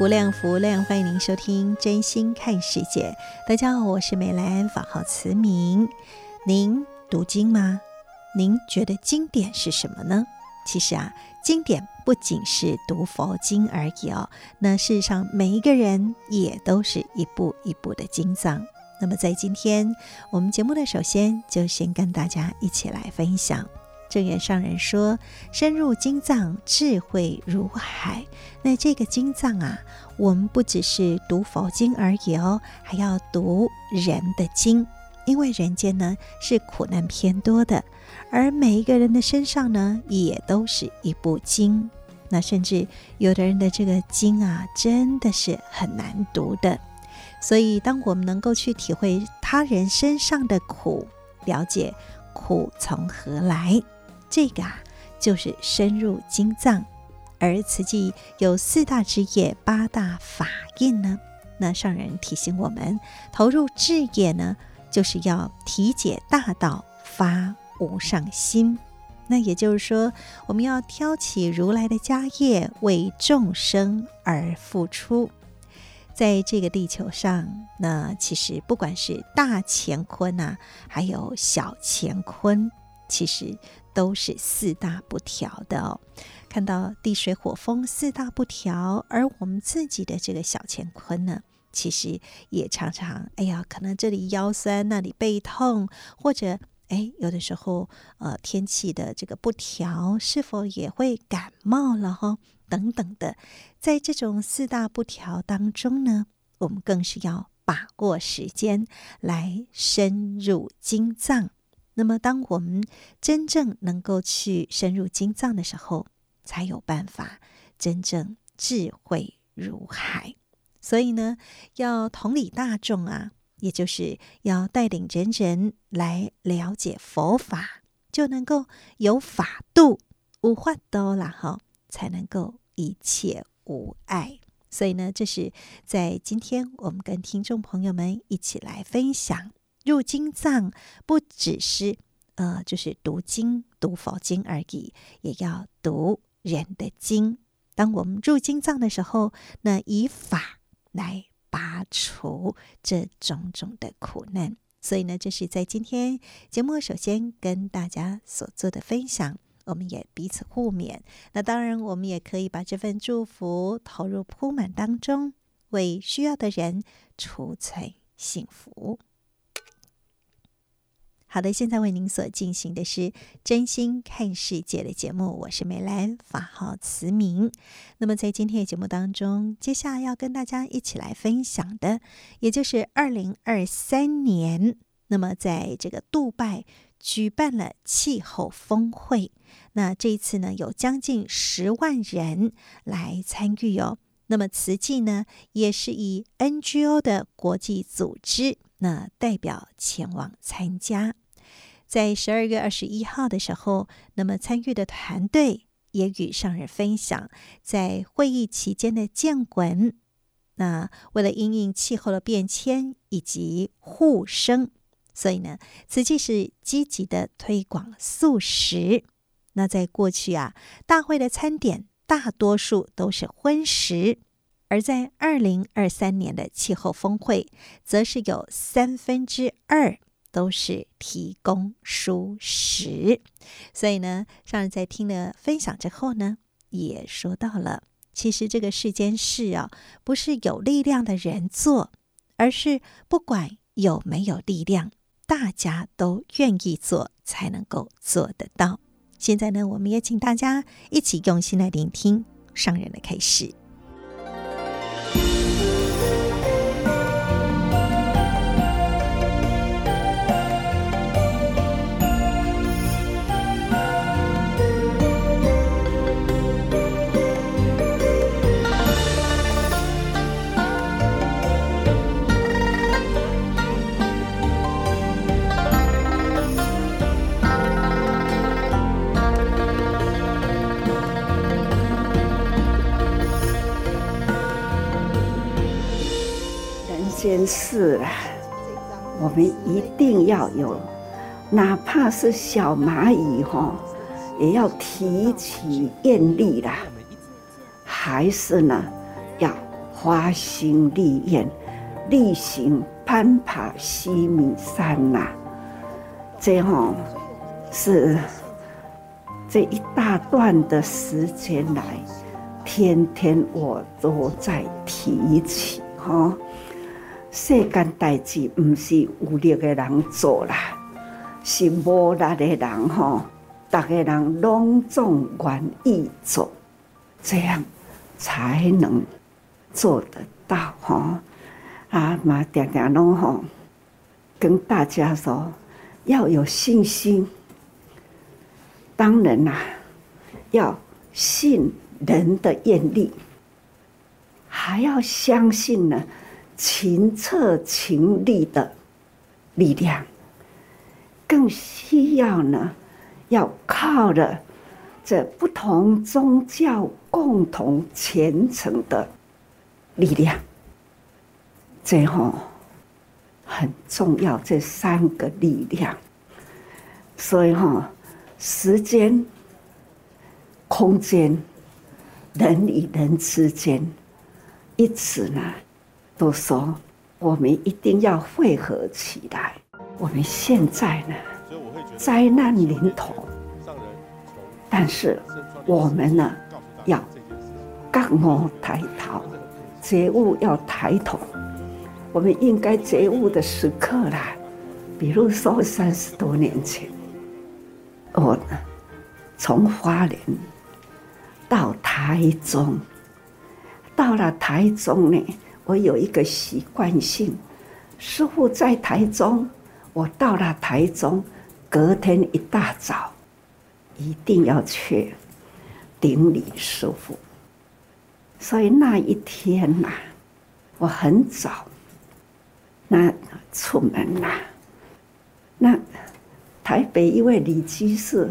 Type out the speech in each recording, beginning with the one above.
无量福量，欢迎您收听《真心看世界》。大家好，我是美兰，法号慈明。您读经吗？您觉得经典是什么呢？其实啊，经典不仅是读佛经而已哦。那事实上，每一个人也都是一部一部的经藏。那么，在今天我们节目的首先，就先跟大家一起来分享。证严上人说：“深入经藏，智慧如海。”那这个经藏啊，我们不只是读佛经而已哦，还要读人的经，因为人间呢是苦难偏多的，而每一个人的身上呢，也都是一部经。那甚至有的人的这个经啊，真的是很难读的。所以，当我们能够去体会他人身上的苦，了解苦从何来。这个啊，就是深入经藏，而慈济有四大志业、八大法印呢。那上人提醒我们，投入智业呢，就是要体解大道，发无上心。那也就是说，我们要挑起如来的家业，为众生而付出。在这个地球上，那其实不管是大乾坤呐、还有小乾坤，其实。都是四大不调的哦。看到地水火风四大不调，而我们自己的这个小乾坤呢，其实也常常哎呀，可能这里腰酸，那里背痛，或者哎，有的时候呃天气的这个不调，是否也会感冒了哈？等等的，在这种四大不调当中呢，我们更是要把握时间来深入经藏。那么，当我们真正能够去深入经藏的时候，才有办法真正智慧如海。所以呢，要同理大众啊，也就是要带领人人来了解佛法，就能够有法度，无话多了哈，才能够一切无碍。所以呢，这是在今天我们跟听众朋友们一起来分享。入经藏不只是呃，就是读经读佛经而已，也要读人的经。当我们入经藏的时候，那以法来拔除这种种的苦难。所以呢，这是在今天节目首先跟大家所做的分享，我们也彼此互勉。那当然，我们也可以把这份祝福投入铺满当中，为需要的人储存幸福。好的，现在为您所进行的是《真心看世界》的节目，我是美兰，法号慈明。那么在今天的节目当中，接下来要跟大家一起来分享的，也就是二零二三年，那么在这个杜拜举办了气候峰会，那这一次呢，有将近十万人来参与哦。那么慈济呢，也是以 NGO 的国际组织，那代表前往参加。在十二月二十一号的时候，那么参与的团队也与上人分享在会议期间的见闻。那为了因应气候的变迁以及护生，所以呢，慈济是积极的推广素食。那在过去啊，大会的餐点大多数都是荤食，而在二零二三年的气候峰会，则是有三分之二。都是提供蔬食，所以呢，上人在听了分享之后呢，也说到了，其实这个世间事啊，不是有力量的人做，而是不管有没有力量，大家都愿意做，才能够做得到。现在呢，我们也请大家一起用心来聆听上人的开示。件事啊，我们一定要有，哪怕是小蚂蚁哈，也要提起愿力啦。还是呢，要花心立愿，力行攀爬西米山呐。这哈是这一大段的时间来，天天我都在提起哈。世间代志不是有力的人做啦，是无力的人吼，大家人拢总愿意做，这样才能做得到吼。啊嘛，定定拢吼，跟大家说要有信心。当然啦，要信人的愿力，还要相信呢。勤策勤力的力量，更需要呢，要靠着这不同宗教共同虔诚的力量，最后很重要。这三个力量，所以哈，时间、空间、人与人之间，一直呢。都说我们一定要汇合起来。我们现在呢，灾难临头，但是我们呢，要觉悟抬头，觉悟要抬头。我们应该觉悟的时刻啦，比如说三十多年前，我呢从花莲到台中，到了台中呢。我有一个习惯性，师傅在台中，我到了台中，隔天一大早，一定要去顶礼师傅。所以那一天呐，我很早，那出门呐，那台北一位李居士，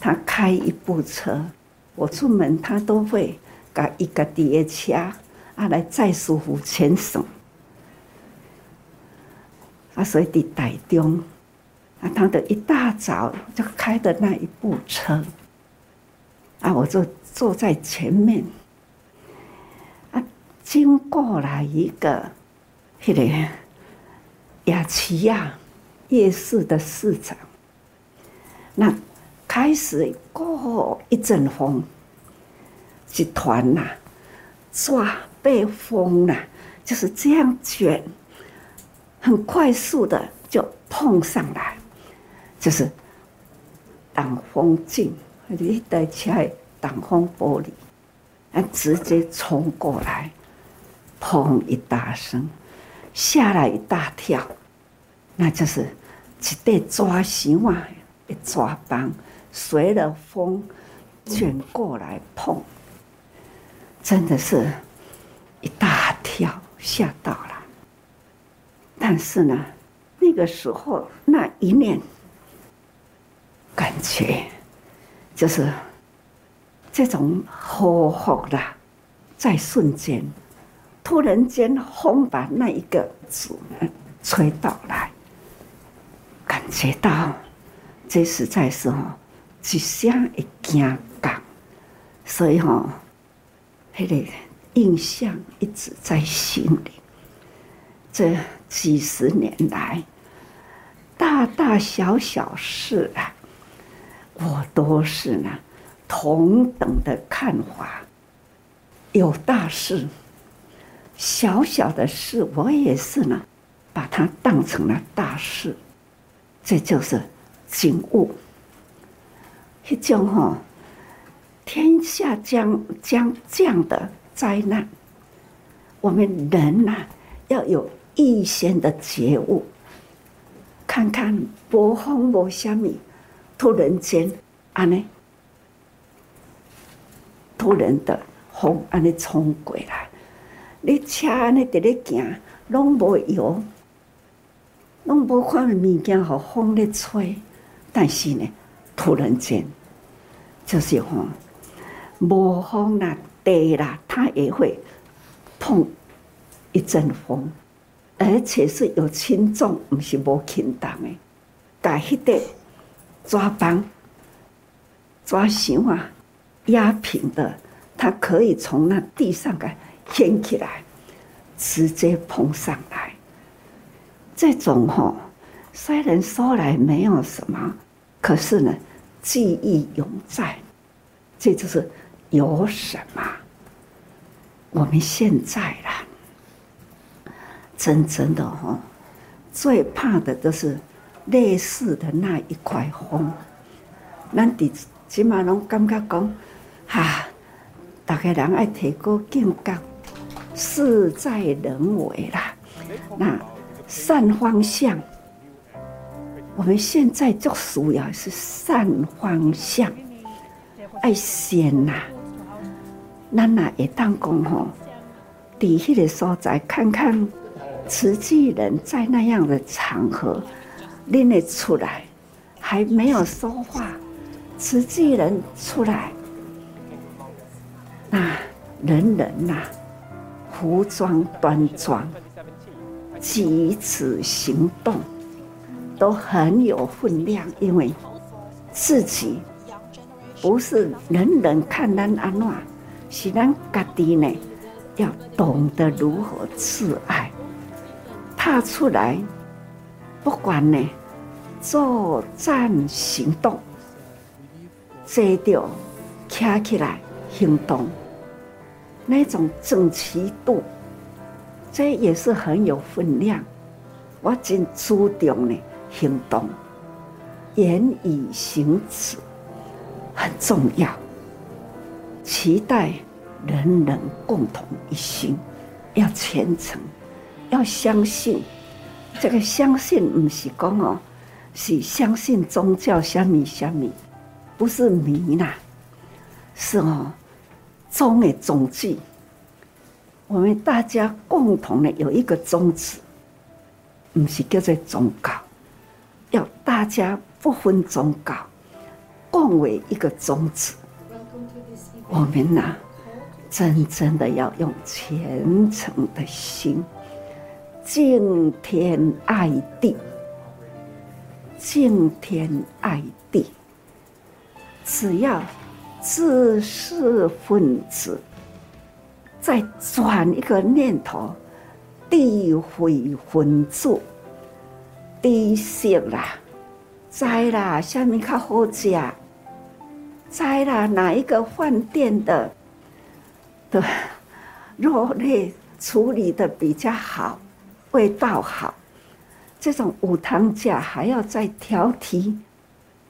他开一部车，我出门他都会搞一个碟车。啊，来载师父前省，啊，所以伫台中，啊，他的一大早就开的那一部车，啊，我就坐在前面，啊，经过了一个那个雅齐亚夜市的市场，那开始过一阵风，一团呐，抓。被风了，就是这样卷，很快速的就碰上来，就是挡风镜，或者一台车挡风玻璃，啊，直接冲过来，砰一大声，吓了一大跳，那就是一对抓绳啊，一抓棒，随着风卷过来碰，真的是。一大跳，吓到了。但是呢，那个时候那一念感觉，就是这种呵呵的，在瞬间，突然间风把那一个子吹到来，感觉到这实在是哦，一声一惊港，所以哈，那个。印象一直在心里。这几十年来，大大小小事啊，我都是呢同等的看法。有大事，小小的事，我也是呢，把它当成了大事。这就是景物。一种哈，天下将将降的灾难，我们人呐、啊，要有预先的觉悟。看看无风无虾米，突然间，安尼，突然的风安尼冲过来，你车安尼直咧行，拢无油，拢无看物件，互风咧吹，但是呢，突然间，就是吼，无风啦，地啦，它也会碰一阵风。而且是有轻重，不是无轻重的。把迄个抓棒、抓绳啊压平的，它可以从那地上给掀起来，直接碰上来。这种吼，虽然说来没有什么，可是呢，记忆永在。这就是有什么？我们现在啦。真正的哈，最怕的都是类似的那一块风。咱伫起码拢感觉讲，哈，大家人爱提高警觉，事在人为啦。那善方向，我们现在就需要是善方向，爱先呐。咱呐会当讲吼，伫迄个所在看看。慈济人在那样的场合拎得出来，还没有说话，慈济人出来，那人人呐，服装端庄，举止行动都很有分量，因为自己不是人人看咱安怎，是咱家己呢，要懂得如何自爱。踏出来，不管呢，作战行动，这就站起来行动，那种整齐度，这也是很有分量。我真注重呢行动，言语行止很重要。期待人人共同一心，要虔诚。要相信，这个相信不是讲哦，是相信宗教什么什么，不是迷啦，是哦，宗的宗旨。我们大家共同的有一个宗旨，不是叫做宗教，要大家不分宗教，共为一个宗旨。我们呐、啊，真正的要用虔诚的心。敬天爱地，敬天爱地。只要知识分子再转一个念头，地会分组，地色啦，在啦，下面较好吃，摘了，哪一个饭店的的肉类处理的比较好？味道好，这种五汤价还要再挑剔，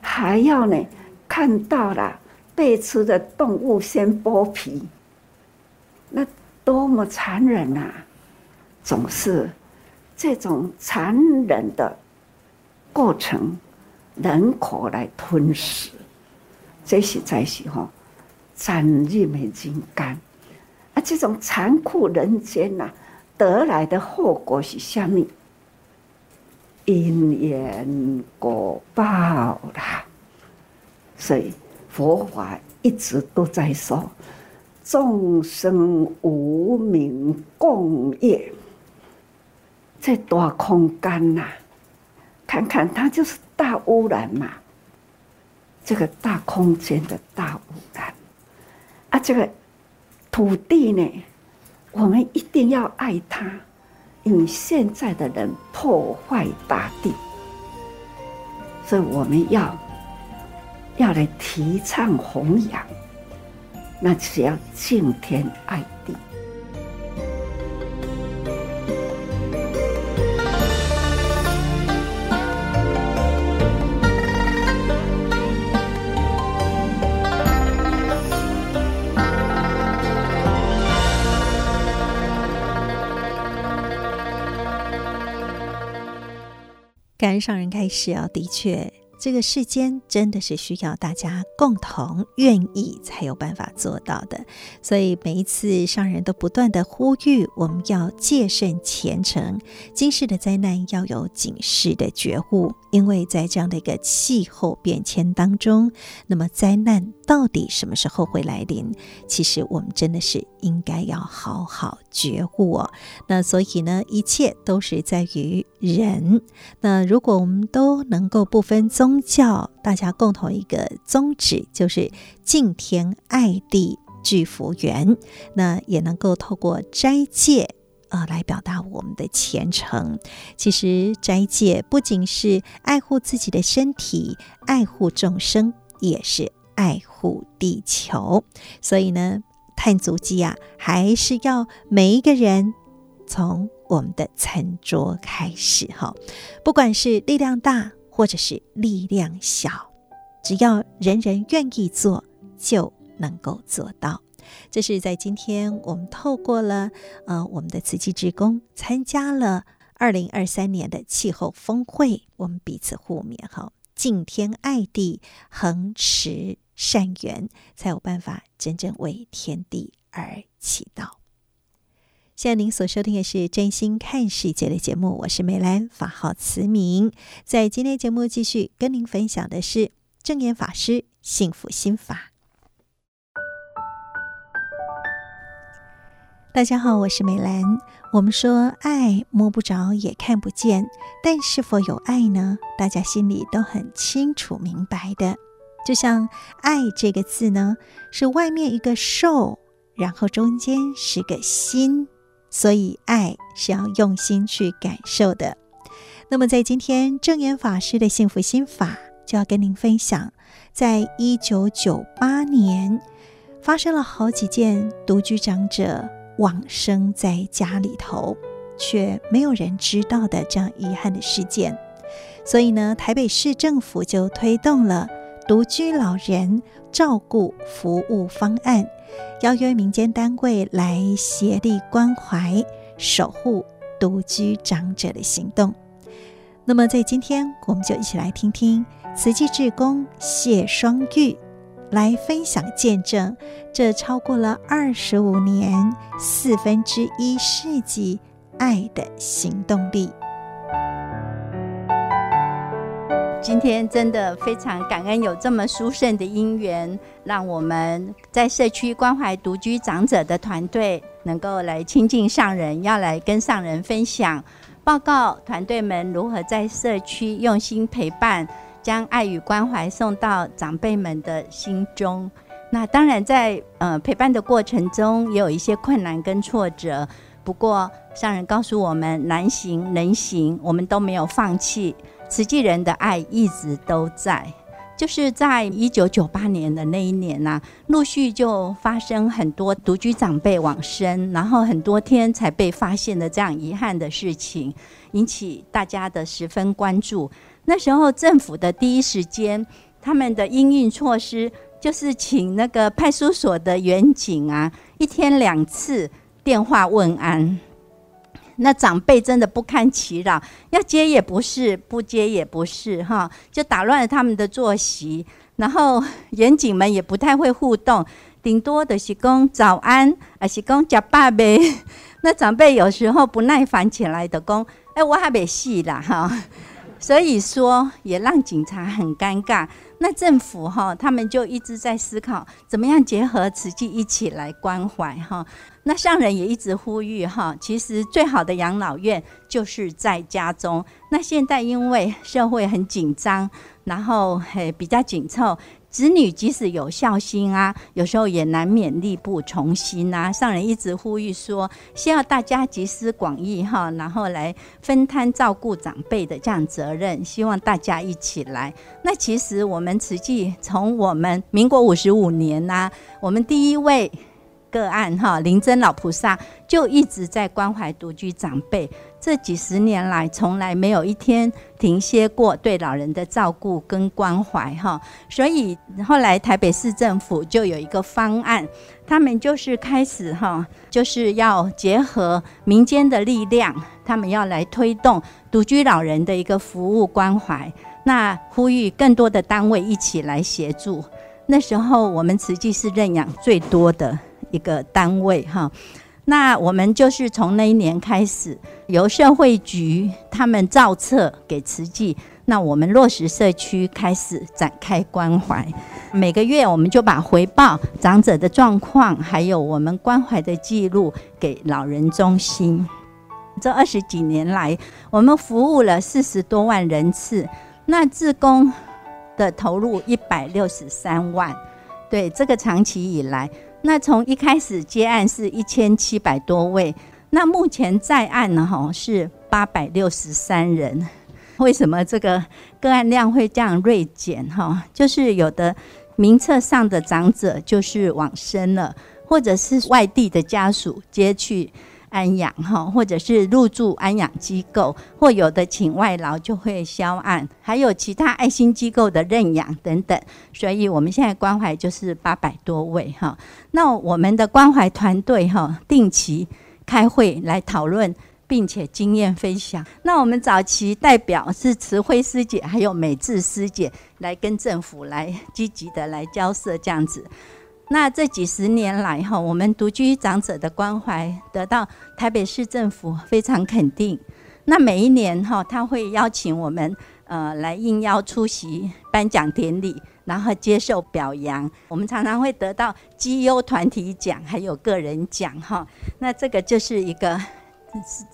还要呢看到了被吃的动物先剥皮，那多么残忍呐、啊！总是这种残忍的过程，人口来吞噬，这是在是哈，斩日没金刚啊！这种残酷人间呐、啊。得来的后果是什么？因缘果报啦。所以佛法一直都在说，众生无明共业。在大空间呐，看看它就是大污染嘛。这个大空间的大污染啊，这个土地呢？我们一定要爱它，因为现在的人破坏大地，所以我们要要来提倡弘扬，那只要敬天爱地。感恩上人开始啊，的确。这个世间真的是需要大家共同愿意才有办法做到的，所以每一次上人都不断地呼吁我们要戒慎虔诚，今世的灾难要有警示的觉悟，因为在这样的一个气候变迁当中，那么灾难到底什么时候会来临？其实我们真的是应该要好好觉悟哦。那所以呢，一切都是在于人。那如果我们都能够不分宗，宗教大家共同一个宗旨就是敬天爱地聚福缘，那也能够透过斋戒、呃、来表达我们的虔诚。其实斋戒不仅是爱护自己的身体，爱护众生，也是爱护地球。所以呢，碳足迹啊，还是要每一个人从我们的餐桌开始哈，不管是力量大。或者是力量小，只要人人愿意做，就能够做到。这是在今天我们透过了呃我们的慈济职工参加了二零二三年的气候峰会，我们彼此互勉哈，敬天爱地，恒持善缘，才有办法真正为天地而祈祷。现在您所收听的是《真心看世界》的节目，我是美兰，法号慈明。在今天节目继续跟您分享的是证严法师幸福心法。大家好，我是美兰。我们说爱摸不着也看不见，但是否有爱呢？大家心里都很清楚明白的。就像“爱”这个字呢，是外面一个受，然后中间是个心。所以，爱是要用心去感受的。那么，在今天证严法师的幸福心法，就要跟您分享，在一九九八年发生了好几件独居长者往生在家里头，却没有人知道的这样遗憾的事件。所以呢，台北市政府就推动了独居老人照顾服务方案。邀约民间单位来协力关怀、守护独居长者的行动。那么，在今天，我们就一起来听听慈济志工谢双玉来分享见证这超过了二十五年、四分之一世纪爱的行动力。今天真的非常感恩有这么殊胜的因缘，让我们在社区关怀独居长者的团队能够来亲近上人，要来跟上人分享报告团队们如何在社区用心陪伴，将爱与关怀送到长辈们的心中。那当然在呃陪伴的过程中也有一些困难跟挫折，不过上人告诉我们难行能行，我们都没有放弃。慈济人的爱一直都在，就是在一九九八年的那一年呐、陆续就发生很多独居长辈往生，然后很多天才被发现的这样遗憾的事情，引起大家的十分关注。那时候政府的第一时间，他们的应运措施就是请那个派出所的员警啊，一天两次电话问安。那长辈真的不堪其扰，要接也不是，不接也不是，哈，就打乱了他们的作息。然后员警们也不太会互动，顶多的是讲早安，还是讲呷饱没。那长辈有时候不耐烦起来的讲，哎，我还没戏啦，哈。所以说也让警察很尴尬。那政府哈，他们就一直在思考怎么样结合慈济一起来关怀哈。那上人也一直呼吁哈，其实最好的养老院就是在家中。那现在因为社会很紧张，然后嘿比较紧凑。子女即使有孝心啊，有时候也难免力不从心啊。上人一直呼吁说，需要大家集思广益哈，然后来分摊照顾长辈的这样责任，希望大家一起来。那其实我们慈济从我们民国五十五年呐、我们第一位个案哈，灵真老菩萨就一直在关怀独居长辈，这几十年来从来没有一天停歇过对老人的照顾跟关怀哈。所以后来台北市政府就有一个方案，他们就是开始哈，就是要结合民间的力量，他们要来推动独居老人的一个服务关怀，那呼吁更多的单位一起来协助。那时候我们慈济是认养最多的。一个单位哈，那我们就是从那一年开始，由社会局他们造册给慈济，那我们落实社区开始展开关怀，每个月我们就把回报长者的状况，还有我们关怀的记录给老人中心。这二十几年来，我们服务了四十多万人次，那自工的投入一百六十三万，对这个长期以来。那从一开始接案是一千七百多位，那目前在案呢？哈，是八百六十三人。为什么这个个案量会这样锐减？哈，就是有的名册上的长者就是往生了，或者是外地的家属接去。安养哈，或者是入住安养机构，或有的请外劳就会销案，还有其他爱心机构的认养等等。所以我们现在关怀就是八百多位哈。那我们的关怀团队哈，定期开会来讨论，并且经验分享。那我们早期代表是慈惠师姐，还有美智师姐来跟政府来积极的来交涉这样子。那这几十年来哈，我们独居长者的关怀得到台北市政府非常肯定。那每一年哈，他会邀请我们呃来应邀出席颁奖典礼，然后接受表扬。我们常常会得到绩优团体奖，还有个人奖哈。那这个就是一个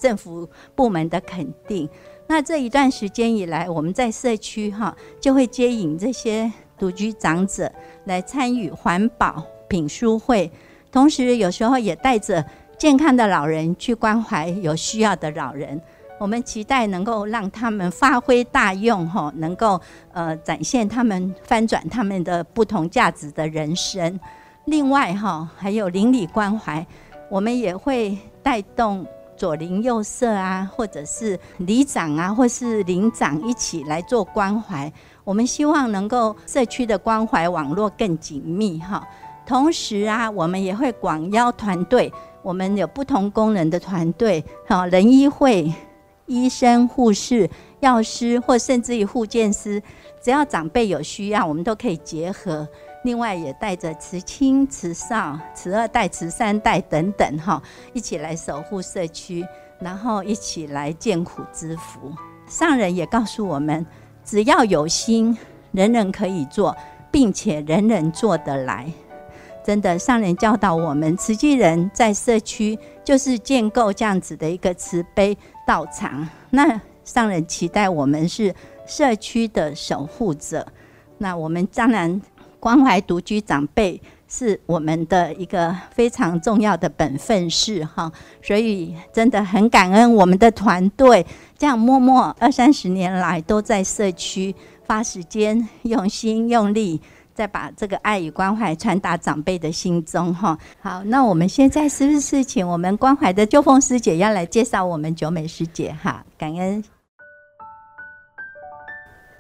政府部门的肯定。那这一段时间以来，我们在社区哈就会接引这些。独居长者来参与环保品书会，同时有时候也带着健康的老人去关怀有需要的老人。我们期待能够让他们发挥大用，哈，能够呃展现他们翻转他们的不同价值的人生。另外哈，还有邻里关怀，我们也会带动左邻右舍啊，或者是里长啊，或是邻长一起来做关怀。我们希望能够社区的关怀网络更紧密哈，同时啊，我们也会广邀团队，我们有不同功能的团队，哈，人医会、医生、护士、药师或甚至于护健师，只要长辈有需要，我们都可以结合。另外也带着慈亲、慈少、慈二代、慈三代等等哈，一起来守护社区，然后一起来见苦知福。上人也告诉我们。只要有心，人人可以做，并且人人做得来。真的，上人教导我们，慈济人在社区就是建构这样子的一个慈悲道场。那上人期待我们是社区的守护者。那我们当然关怀独居长辈。是我们的一个非常重要的本分事哈，所以真的很感恩我们的团队，这样默默二三十年来都在社区花时间、用心用力，再把这个爱与关怀传达长辈的心中哈。好，那我们现在是不是请我们关怀的救凤师姐要来介绍我们九美师姐哈？感恩。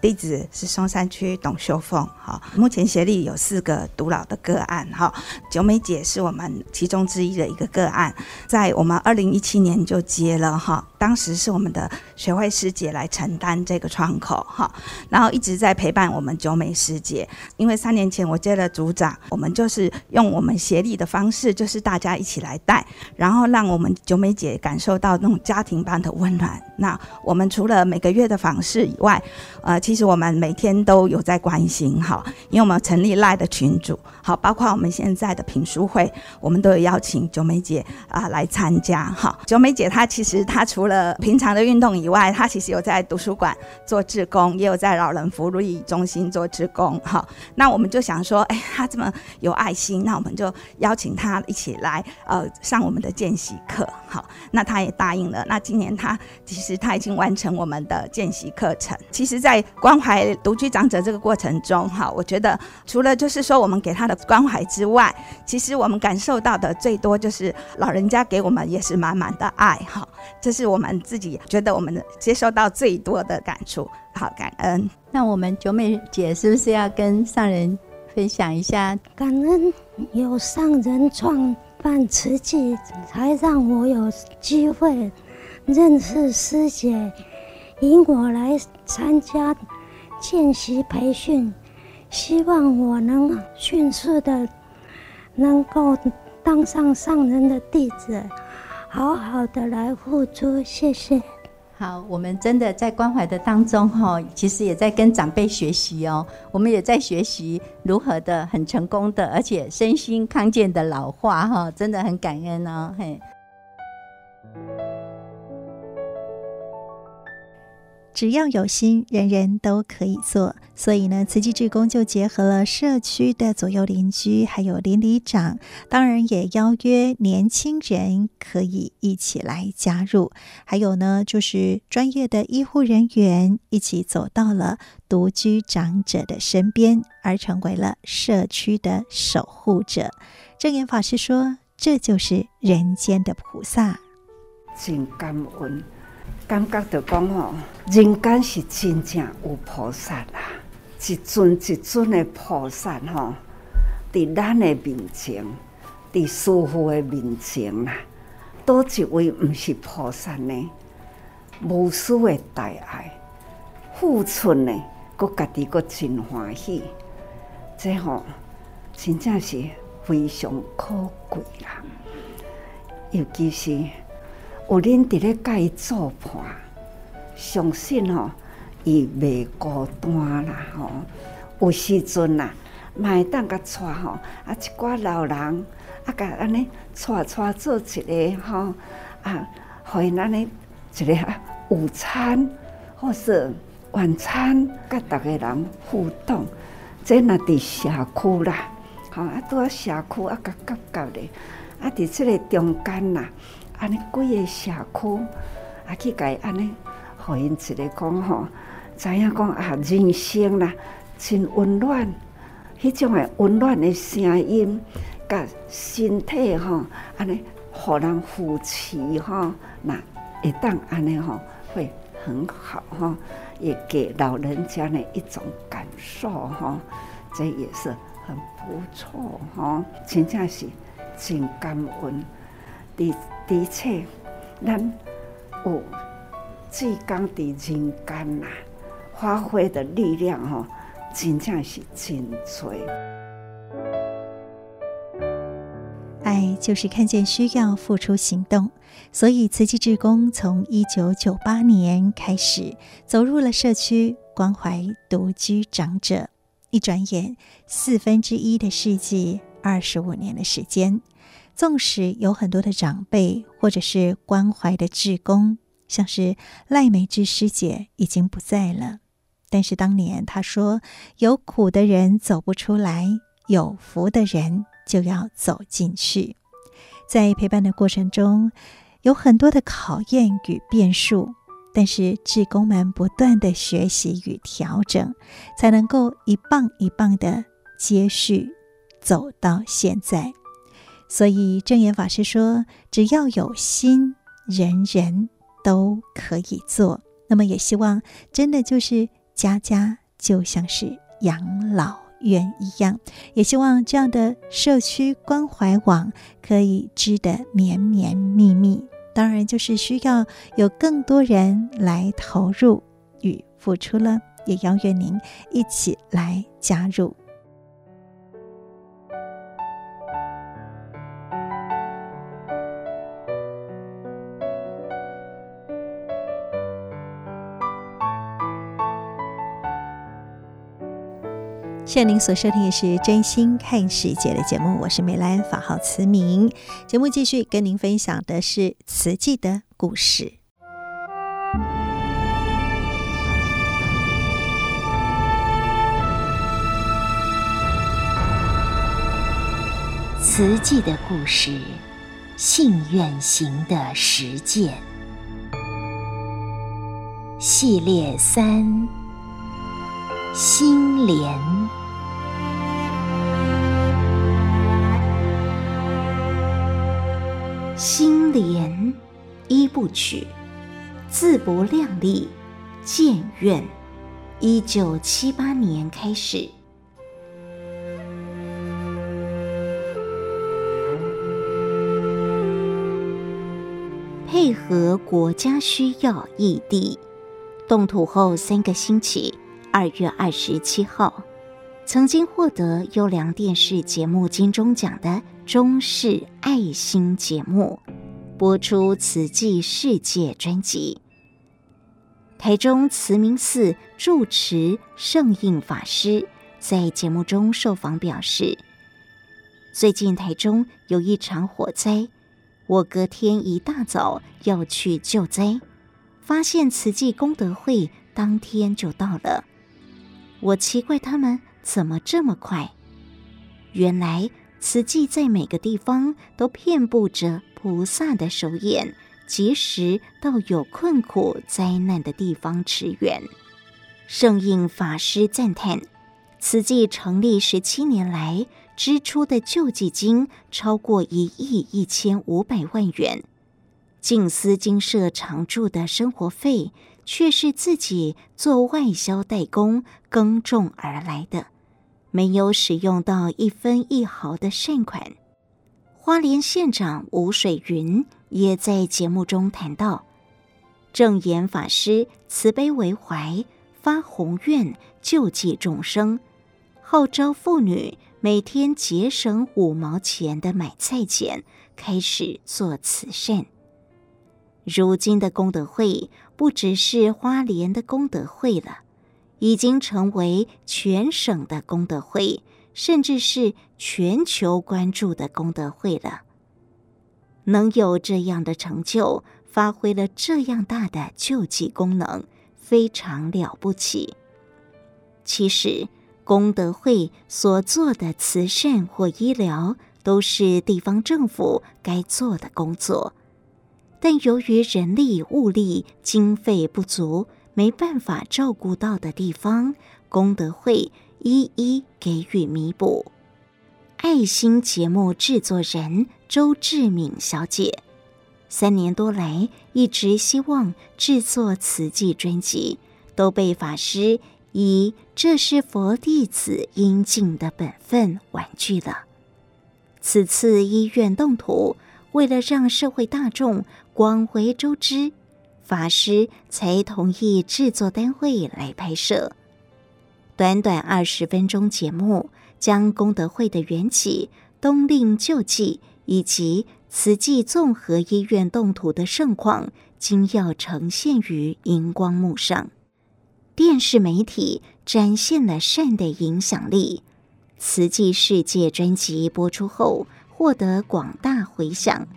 弟子是松山区董秀凤，哈，目前协力有四个独老的个案，哈，九美姐是我们其中之一的一个个案，在我们二零一七年就接了，哈，当时是我们的学会师姐来承担这个窗口，哈，然后一直在陪伴我们九美师姐，因为三年前我接了组长，我们就是用我们协力的方式，就是大家一起来带，然后让我们九美姐感受到那种家庭般的温暖。那我们除了每个月的访视以外，呃，其实我们每天都有在关心，哈，因为我们成立赖的群组，好，包括我们现在的品书会，我们都有邀请九美姐啊来参加，哈。九美姐她其实她除了了平常的运动以外，他其实有在图书馆做志工，也有在老人福利中心做志工。好，那我们就想说，哎，他这么有爱心，那我们就邀请他一起来，呃，上我们的见习课。好，那他也答应了。那今年他其实他已经完成我们的见习课程。其实，在关怀独居长者这个过程中，哈，我觉得除了就是说我们给他的关怀之外，其实我们感受到的最多就是老人家给我们也是满满的爱，哈，这是我们自己觉得我们接受到最多的感触，好感恩。那我们九美姐是不是要跟上人分享一下？感恩有上人创办慈济，才让我有机会认识师姐，引我来参加见习培训，希望我能迅速的能够当上上人的弟子，好好的来付出。谢谢。好，我们真的在关怀的当中哈，其实也在跟长辈学习哦。我们也在学习如何的很成功的，而且身心康健的老化哈，真的很感恩哦。嘿。只要有心，人人都可以做。所以呢，慈济志工就结合了社区的左右邻居，还有邻里长，当然也邀约年轻人可以一起来加入。还有呢，就是专业的医护人员一起走到了独居长者的身边，而成为了社区的守护者。证严法师说：“这就是人间的菩萨。”真感恩。感觉到讲吼，人间是真正有菩萨啦，一尊一尊的菩萨吼，伫咱的面前，伫师父的面前啦，多一位毋是菩萨呢？无私的大爱，付出呢，阁家己阁真欢喜，这吼真正是非常可贵啦，尤其是。有恁伫咧甲伊做伴，相信吼伊袂孤单啦吼。有时阵啦，嘛会当甲带吼啊一寡老人啊，甲安尼带带做一个吼啊，互因安尼一个午餐或是晚餐，甲逐个人互动。这若伫社区啦，吼啊拄啊社区啊甲夹夹咧，啊伫即个中间啦。安尼几个社区，啊去甲伊安尼，互因一个讲吼，知影讲啊人生啦，真温暖，迄种诶温暖诶声音，甲身体吼，安尼互人扶持吼，那会当安尼吼，会很好吼，也给老人家呢一种感受吼，这也是很不错吼，真正是真感恩。的的确，咱有志工伫人间呐，发挥的力量吼，真正是真多。爱就是看见需要，付出行动。所以慈济志工从一九九八年开始走入了社区，关怀独居长者。一转眼，四分之一的世纪，二十五年的时间。纵使有很多的长辈，或者是关怀的志工，像是赖美芝师姐已经不在了，但是当年她说：“有苦的人走不出来，有福的人就要走进去。”在陪伴的过程中，有很多的考验与变数，但是志工们不断的学习与调整，才能够一棒一棒的接续走到现在。所以证言法师说：“只要有心，人人都可以做。”那么也希望真的就是家家就像是养老院一样，也希望这样的社区关怀网可以织得绵绵密密。当然，就是需要有更多人来投入与付出了，也邀约您一起来加入。谢谢您所收听的是《真心看世界》的节目，我是梅兰，法号慈明。节目继续跟您分享的是瓷器的故事。瓷器的故事，信愿行的实践系列三：心莲。心莲一部曲，自不量力，建院。一九七八年开始。配合国家需要异地动土后三个星期，二月二十七号，曾经获得优良电视节目金钟奖的中视爱心节目播出慈济世界专辑。台中慈明寺住持圣印法师在节目中受访表示，最近台中有一场火灾。我隔天一大早要去救灾，发现慈济功德会当天就到了。我奇怪他们怎么这么快？原来慈济在每个地方都遍布着菩萨的手眼，及时到有困苦灾难的地方驰援。圣印法师赞叹，慈济成立十七年来，支出的救济金超过一亿一千五百万元，静思精舍常住的生活费却是自己做外销代工耕种而来的，没有使用到一分一毫的善款。花莲县长吴水云也在节目中谈到，正言法师慈悲为怀，发宏愿救济众生，号召妇女。每天节省五毛钱的买菜钱，开始做慈善。如今的功德会不只是花莲的功德会了，已经成为全省的功德会，甚至是全球关注的功德会了。能有这样的成就，发挥了这样大的救济功能，非常了不起。其实。功德会所做的慈善或医疗，都是地方政府该做的工作，但由于人力物力经费不足，没办法照顾到的地方，功德会一一给予弥补。爱心节目制作人周志敏小姐，三年多来一直希望制作慈济专辑，都被法师。以，这是佛弟子应尽的本分，婉拒了。此次医院动土，为了让社会大众广为周知，法师才同意制作单位来拍摄。短短二十分钟节目，将功德会的缘起、冬令救济以及慈济综合医院动土的盛况，精要呈现于荧光幕上。电视媒体展现了善的影响力。慈济世界专辑播出后，获得广大回响，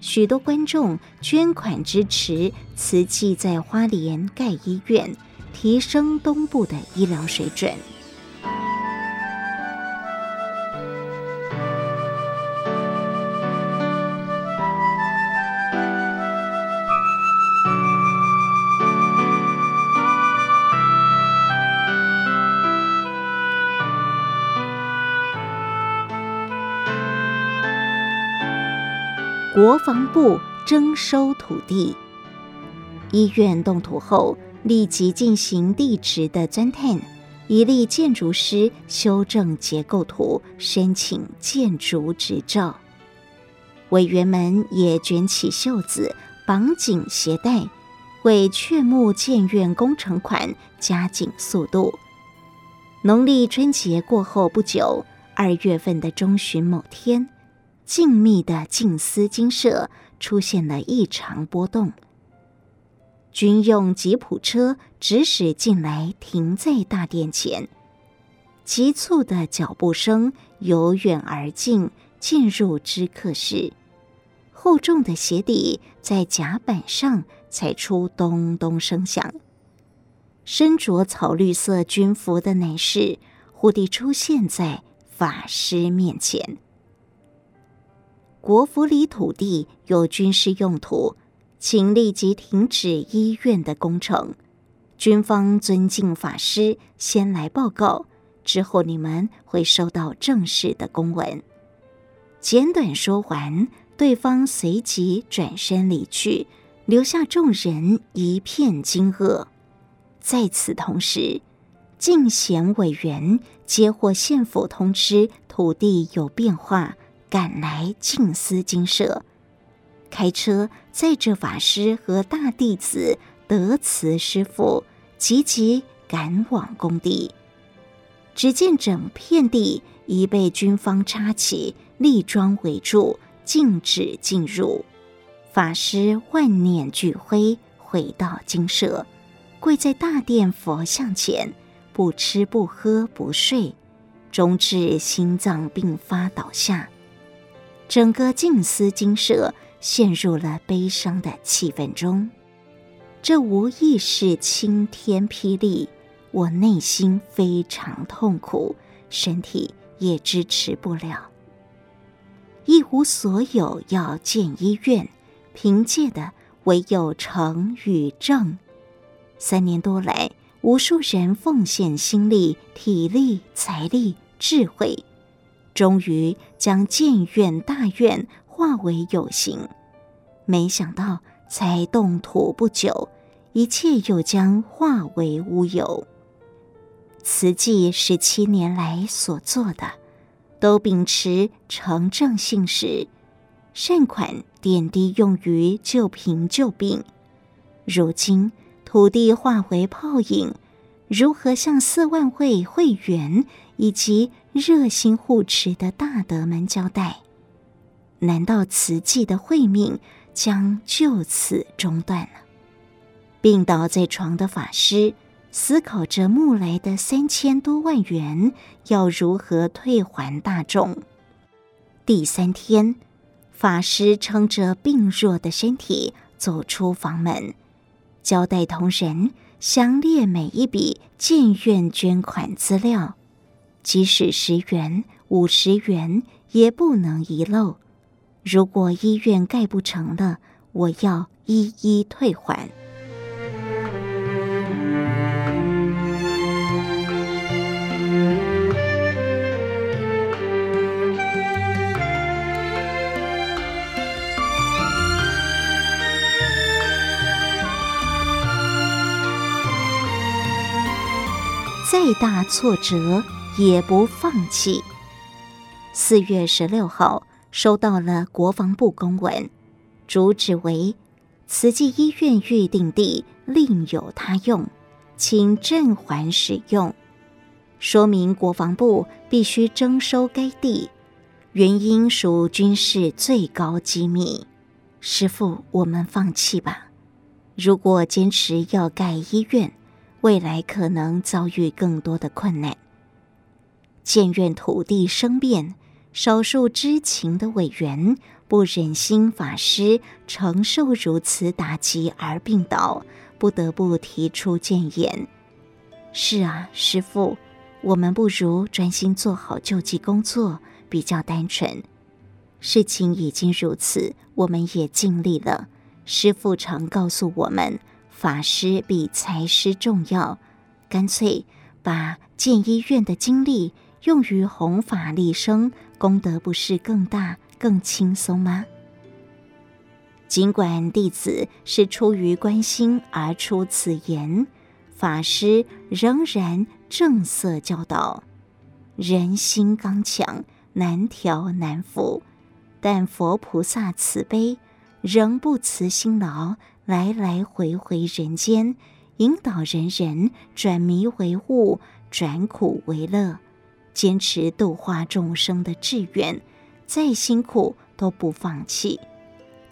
许多观众捐款支持慈济在花莲盖医院，提升东部的医疗水准。国防部征收土地，医院动土后立即进行地质的钻探，一例建筑师修正结构图，申请建筑执照。委员们也卷起袖子，绑紧鞋带，为雀木建院工程款加紧速度。农历春节过后不久，二月份的中旬某天。静谧的静思精舍出现了异常波动，军用吉普车直驶进来，停在大殿前，急促的脚步声由远而近，进入知客室，厚重的鞋底在甲板上踩出咚咚声响，身着草绿色军服的男士忽地出现在法师面前。国府里土地有军事用途，请立即停止医院的工程。军方尊敬法师先来报告，之后你们会收到正式的公文。简短说完，对方随即转身离去，留下众人一片惊愕。在此同时，进贤委员接获县府通知，土地有变化，赶来静思精舍，开车载着法师和大弟子德慈师傅，急急赶往工地。只见整片地已被军方插起立桩围住，禁止进入。法师万念俱灰，回到精舍，跪在大殿佛像前。不吃不喝不睡，终至心脏病发倒下。整个静思精舍陷入了悲伤的气氛中。这无疑是晴天霹雳，我内心非常痛苦，身体也支持不了，一无所有要建医院，凭借的唯有诚与正。三年多来。无数人奉献心力、体力、财力、智慧，终于将建院大院化为有形。没想到才动土不久，一切又将化为乌有。慈济十七年来所做的，都秉持诚正信实，善款点滴用于救贫救病。如今。土地化为泡影，如何向四万位会员以及热心护持的大德们交代？难道慈济的慧命将就此中断了？病倒在床的法师思考着募来的三千多万元要如何退还大众。第三天，法师撑着病弱的身体走出房门。交代同仁详列每一笔建院捐款资料，即使十元、五十元也不能遗漏。如果医院盖不成了，我要一一退还。再大挫折也不放弃。四月十六号，收到了国防部公文，主旨为：慈济医院预定地另有他用，请暂缓使用。说明国防部必须征收该地，原因属军事最高机密。师父，我们放弃吧。如果坚持要盖医院，未来可能遭遇更多的困难。建院土地生变，少数知情的委员不忍心法师承受如此打击而病倒，不得不提出建言。是啊，师父，我们不如专心做好救济工作，比较单纯。事情已经如此，我们也尽力了。师父常告诉我们。法师比财师重要，干脆把建医院的精力用于弘法利生，功德不是更大、更轻松吗？尽管弟子是出于关心而出此言，法师仍然正色教导：人心刚强，难调难服，但佛菩萨慈悲，仍不辞辛劳。来来回回人间，引导人人转迷为悟，转苦为乐，坚持度化众生的志愿，再辛苦都不放弃。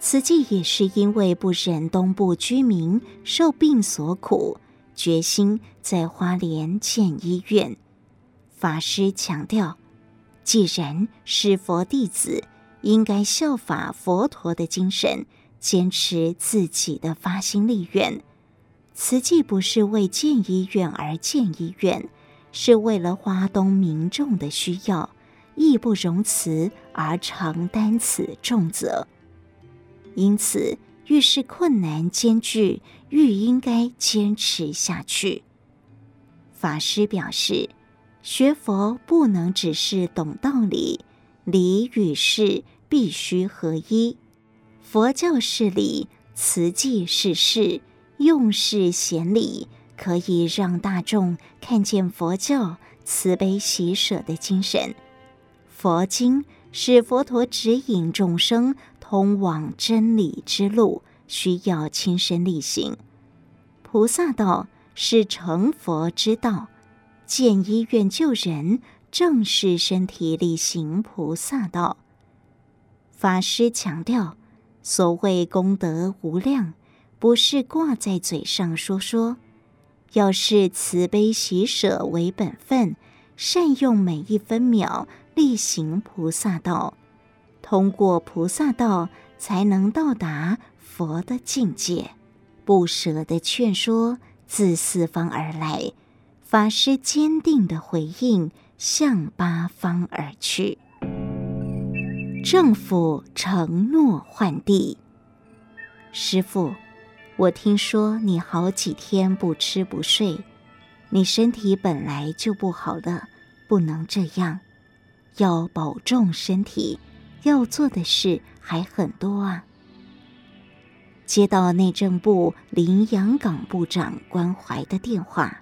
慈济也是因为不忍东部居民受病所苦，决心在花莲建医院。法师强调，既然是佛弟子，应该效法佛陀的精神。坚持自己的发心立愿，慈济不是为建医院而建医院，是为了花东民众的需要，义不容辞而承担此重责。因此，遇事困难艰巨，愈应该坚持下去。法师表示，学佛不能只是懂道理，理与事必须合一。佛教是理，慈济是事，用事显理，可以让大众看见佛教慈悲喜舍的精神。佛经是佛陀指引众生通往真理之路，需要亲身力行。菩萨道。是成佛之道，建医院救人，正是身体力行菩萨道。法师强调，所谓功德无量，不是挂在嘴上说说，要视慈悲喜舍为本分，善用每一分秒，力行菩萨道。通过菩萨道，才能到达佛的境界。不舍的劝说。自四方而来，法师坚定的回应向八方而去。政府承诺换地，师父，我听说你好几天不吃不睡，你身体本来就不好了，不能这样，要保重身体，要做的事还很多啊。接到内政部林洋港部长关怀的电话，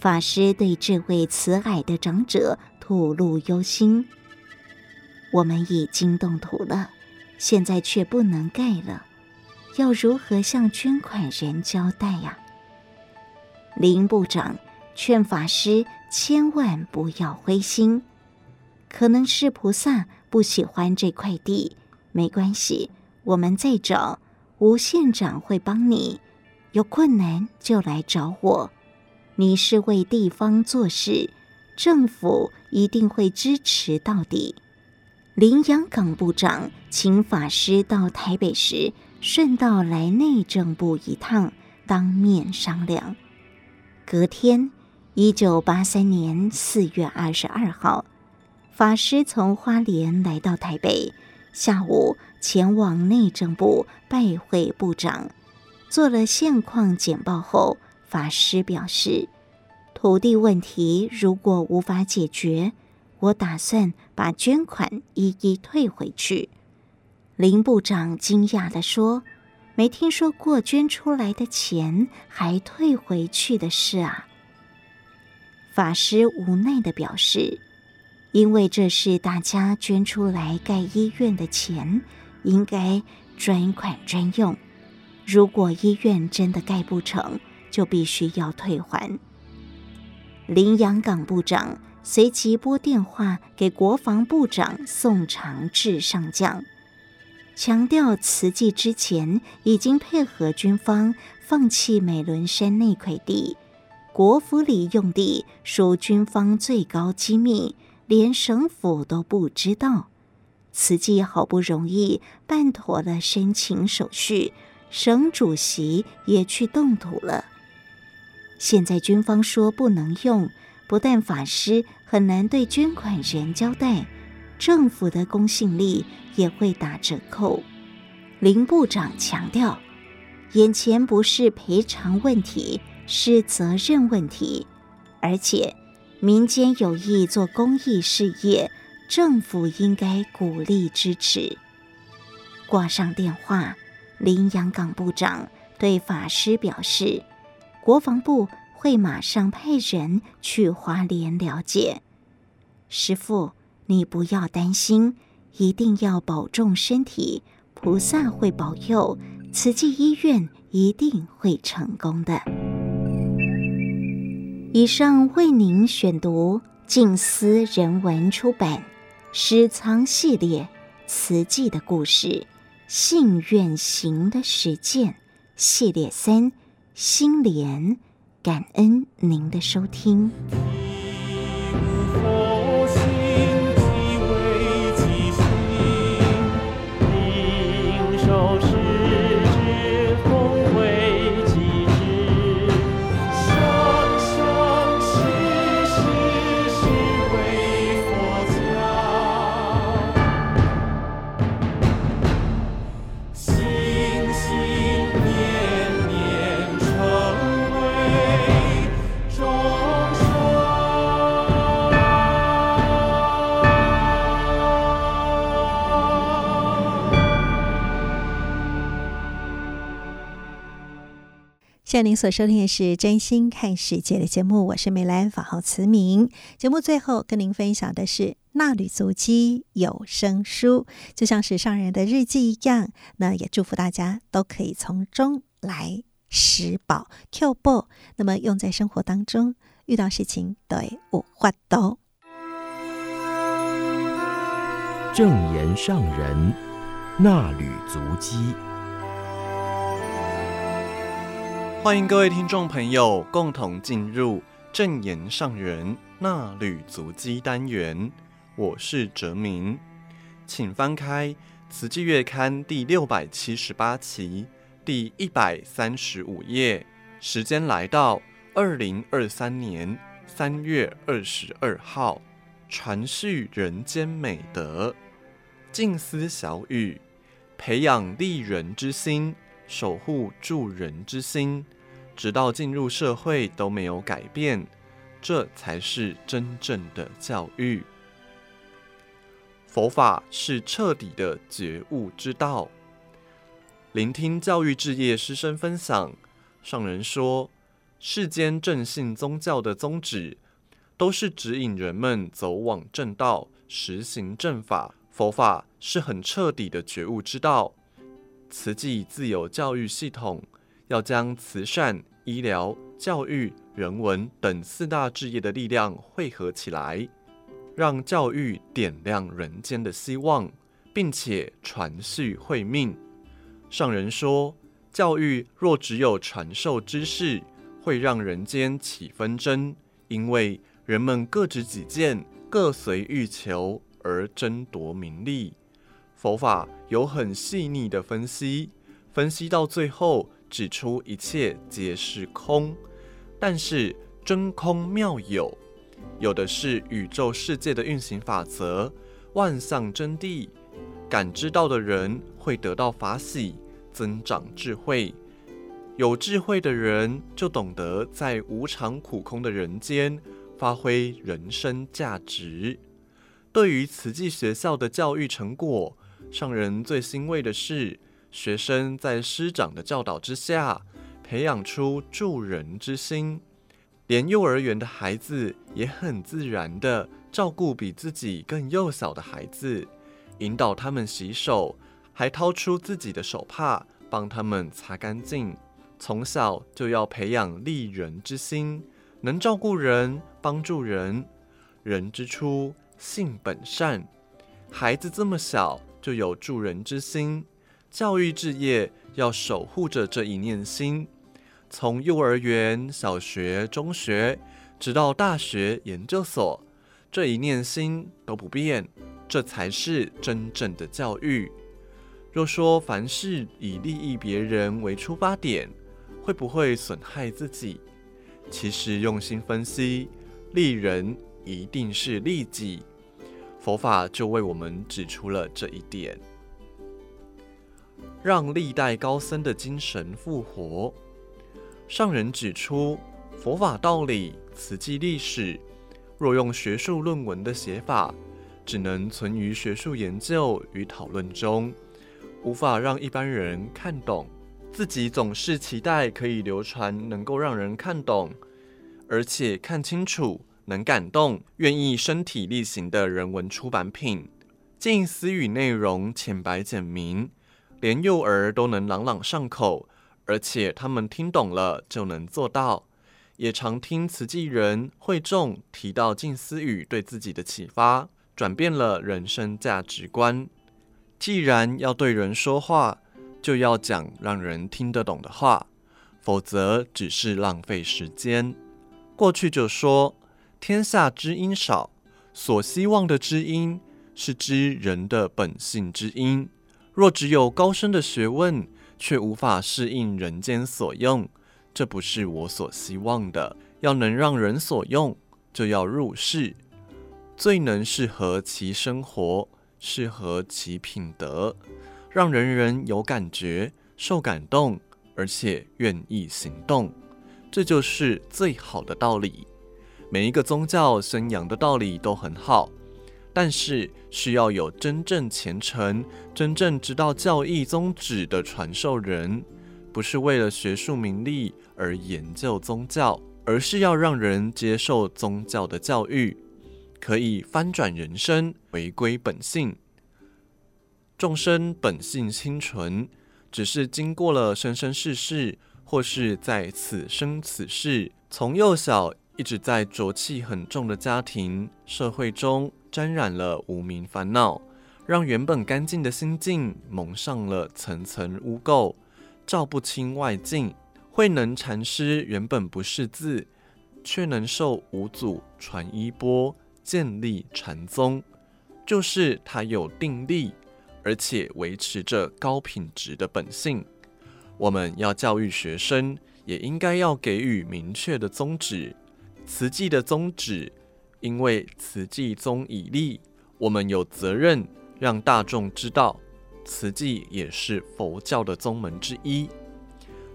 法师对这位慈爱的长者吐露忧心：“我们已经动土了，现在却不能盖了，要如何向捐款人交代呀？”林部长劝法师千万不要灰心，可能是菩萨不喜欢这块地，没关系，我们再找。吴县长会帮你，有困难就来找我。你是为地方做事，政府一定会支持到底。林洋港部长请法师到台北时，顺道来内政部一趟，当面商量。隔天，一九八三年四月二十二号，法师从花莲来到台北。下午前往内政部拜会部长，做了现况简报后，法师表示，土地问题如果无法解决，我打算把捐款一一退回去。林部长惊讶地说：“没听说过捐出来的钱还退回去的事啊。”法师无奈地表示。因为这是大家捐出来盖医院的钱，应该专款专用。如果医院真的盖不成，就必须要退还。林洋港部长随即拨电话给国防部长宋长志上将，强调慈济之前已经配合军方放弃美仑山那块地，国府里用地属军方最高机密。连省府都不知道，慈济好不容易办妥了申请手续，省主席也去动土了。现在军方说不能用，不但法师很难对捐款人交代，政府的公信力也会打折扣。林部长强调，眼前不是赔偿问题，是责任问题，而且。民间有意做公益事业，政府应该鼓励支持。挂上电话，林洋港部长对法师表示，国防部会马上派人去花莲了解。师父，你不要担心，一定要保重身体，菩萨会保佑，慈济医院一定会成功的。以上为您选读静思人文出版《诗藏系列》慈济的故事，信愿行的实践系列三，心莲，感恩您的收听。现在您所收听的是《真心看世界》的节目，我是美兰，法号慈明。节目最后跟您分享的是《纳履足迹有声书》，就像是上人的日记一样。那也祝福大家都可以从中来拾宝、q 宝，那么用在生活当中，遇到事情都会有法度。证严上人纳履足迹。欢迎各位听众朋友共同进入正言上人衲履足迹单元。我是哲明，请翻开《慈济月刊》第六百七十八期第一百三十五页。时间来到二零二三年三月二十二号，传续人间美德，静思小语，培养利人之心，守护助人之心。直到进入社会都没有改变，这才是真正的教育。佛法是彻底的觉悟之道。聆听教育置业师生分享，上人说，世间正信宗教的宗旨，都是指引人们走往正道，实行正法。佛法是很彻底的觉悟之道。慈济自有教育系统。要将慈善、医疗、教育、人文等四大志业的力量汇合起来，让教育点亮人间的希望，并且传续慧命。上人说，教育若只有传授知识，会让人间起纷争，因为人们各执己见，各随欲求而争夺名利。佛法有很细腻的分析，分析到最后。指出一切皆是空，但是真空妙有，有的是宇宙世界的运行法则，万象真谛。感知到的人会得到法喜，增长智慧。有智慧的人就懂得在无常苦空的人间发挥人生价值。对于慈济学校的教育成果，上人最欣慰的是。学生在师长的教导之下，培养出助人之心，连幼儿园的孩子也很自然地照顾比自己更幼小的孩子，引导他们洗手，还掏出自己的手帕帮他们擦干净。从小就要培养利人之心，能照顾人、帮助人。人之初，性本善，孩子这么小就有助人之心。教育置业要守护着这一念心，从幼儿园、小学、中学，直到大学、研究所，这一念心都不变，这才是真正的教育。若说凡事以利益别人为出发点，会不会损害自己？其实用心分析，利人一定是利己。佛法就为我们指出了这一点。让历代高僧的精神复活。上人指出，佛法道理、慈济历史，若用学术论文的写法，只能存于学术研究与讨论中，无法让一般人看懂。自己总是期待可以流传，能够让人看懂，而且看清楚、能感动、愿意身体力行的人文出版品，近思语内容浅白简明。连幼儿都能朗朗上口，而且他们听懂了就能做到。也常听慈济人会众提到静思语对自己的启发，转变了人生价值观。既然要对人说话，就要讲让人听得懂的话，否则只是浪费时间。过去就说天下知音少，所希望的知音是知人的本性之音。若只有高深的学问，却无法适应人间所用，这不是我所希望的。要能让人所用，就要入世，最能适合其生活，适合其品德，让人人有感觉、受感动，而且愿意行动。这就是最好的道理。每一个宗教宣扬的道理都很好。但是需要有真正虔诚、真正知道教义宗旨的传授人，不是为了学术名利而研究宗教，而是要让人接受宗教的教育，可以翻转人生，回归本性。众生本性清纯，只是经过了生生世世，或是在此生此世，从幼小一直在浊气很重的家庭、社会中沾染了无名烦恼，让原本干净的心境蒙上了层层污垢，照不清外境。慧能禅师原本不识字，却能受五祖传衣钵，建立禅宗，就是他有定力。而且维持着高品质的本性。我们要教育学生，也应该要给予明确的宗旨。慈济的宗旨，因为慈济宗已立，我们有责任让大众知道，慈济也是佛教的宗门之一。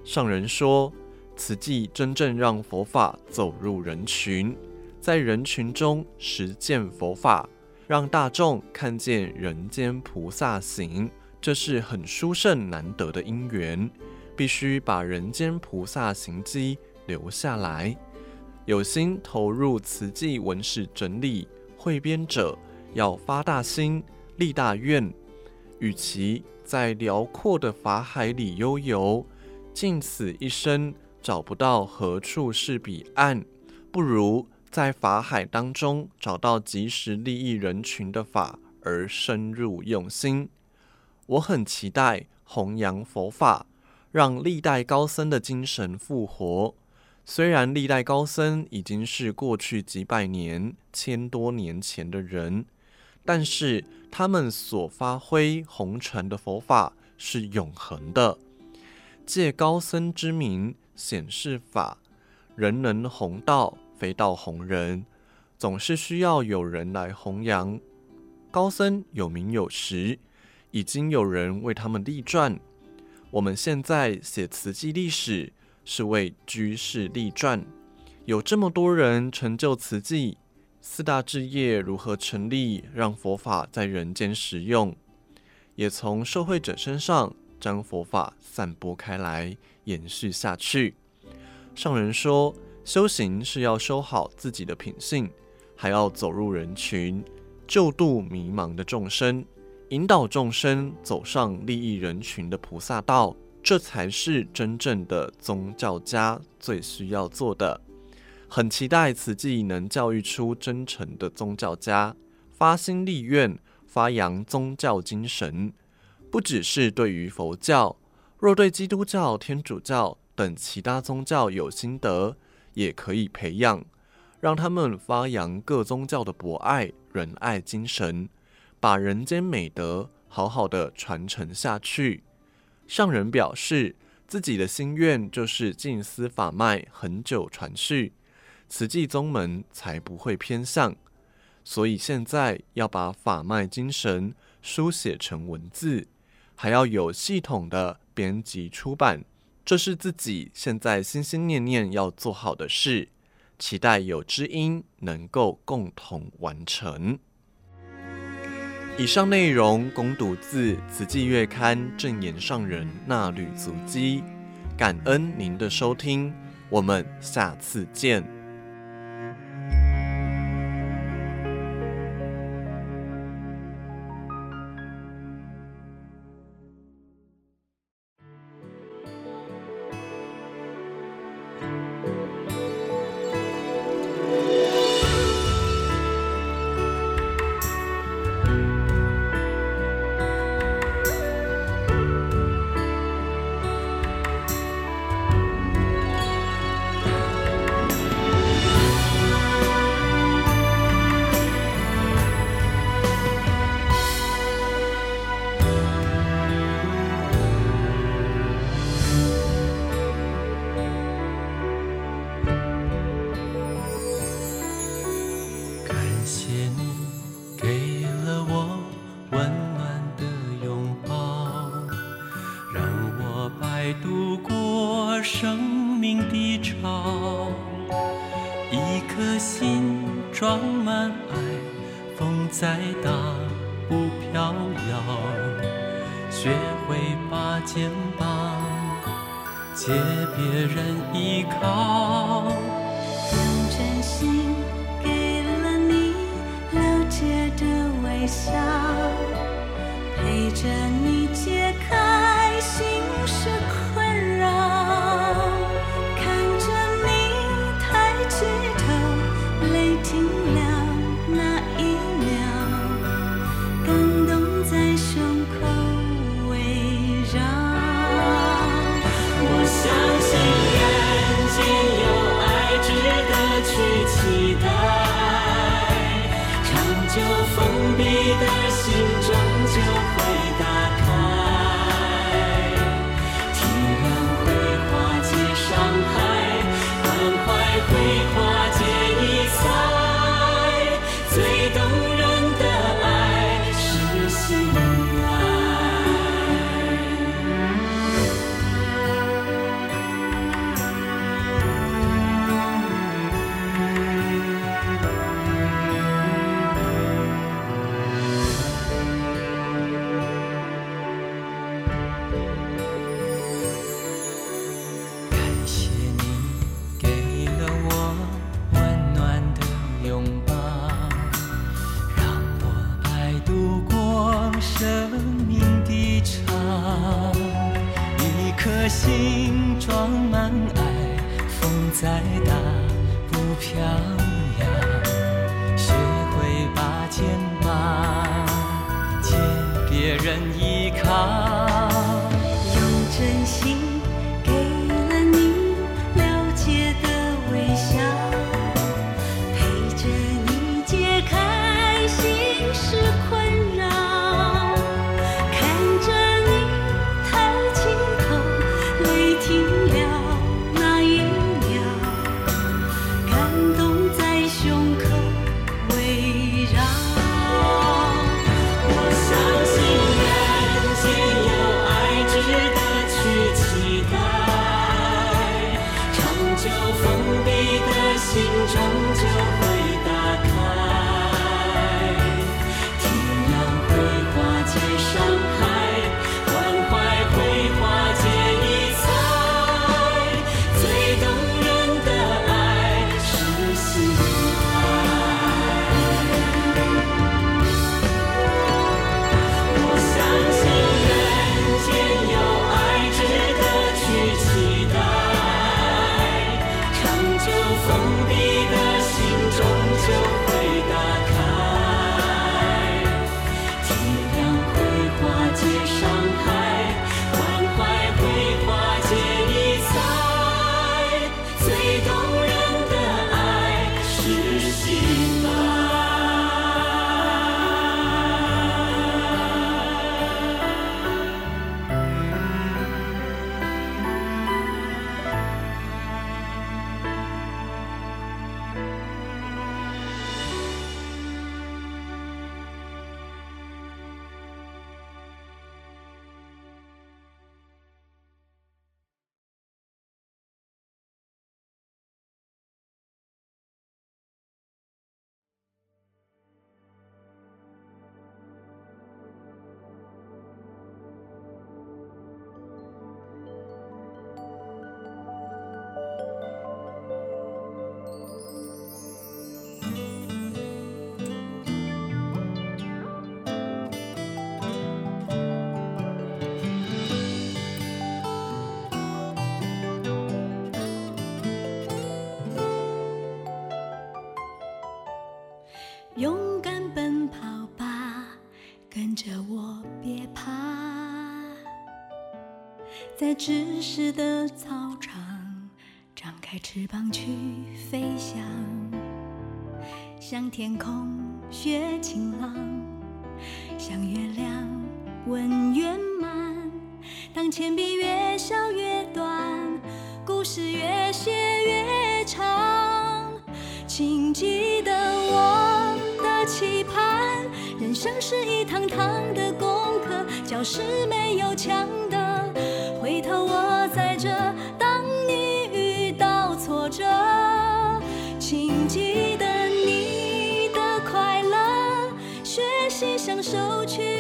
上人说，慈济真正让佛法走入人群，在人群中实践佛法。让大众看见人间菩萨行，这是很殊胜难得的因缘，必须把人间菩萨行迹留下来。有心投入慈济文史整理汇编者，要发大心、立大愿。与其在辽阔的法海里悠游，尽此一生找不到何处是彼岸，不如，在法海当中找到及时利益人群的法，而深入用心。我很期待弘扬佛法，让历代高僧的精神复活。虽然历代高僧已经是过去几百年、千多年前的人，但是他们所发挥弘传的佛法是永恒的。借高僧之名显示法，人能弘道。非道弘人，总是需要有人来弘扬。高僧有名有实，已经有人为他们立传。我们现在写慈济历史，是为居士立传。有这么多人成就慈济，四大志业如何成立，让佛法在人间实用，也从受惠者身上将佛法散播开来，延续下去。上人说。修行是要修好自己的品性，还要走入人群，救度迷茫的众生，引导众生走上利益人群的菩萨道，这才是真正的宗教家最需要做的。很期待慈济能教育出真诚的宗教家，发心立愿，发扬宗教精神，不只是对于佛教，若对基督教、天主教等其他宗教有心得。也可以培养，让他们发扬各宗教的博爱仁爱精神，把人间美德好好的传承下去。上人表示，自己的心愿就是静思法脉恒久传续，慈济宗门才不会偏向。所以现在要把法脉精神书写成文字，还要有系统的编辑出版。这是自己现在心心念念要做好的事，期待有知音能够共同完成。以上内容供读自《慈济月刊》正言上人衲履足迹，感恩您的收听，我们下次见。在知识的操场张开翅膀去飞翔向天空学晴朗向月亮问圆满当铅笔越削越短故事越写越长请记得我的期盼人生是一堂堂的功课教室没有墙头我在这当你遇到挫折请记得你的快乐学习享受缺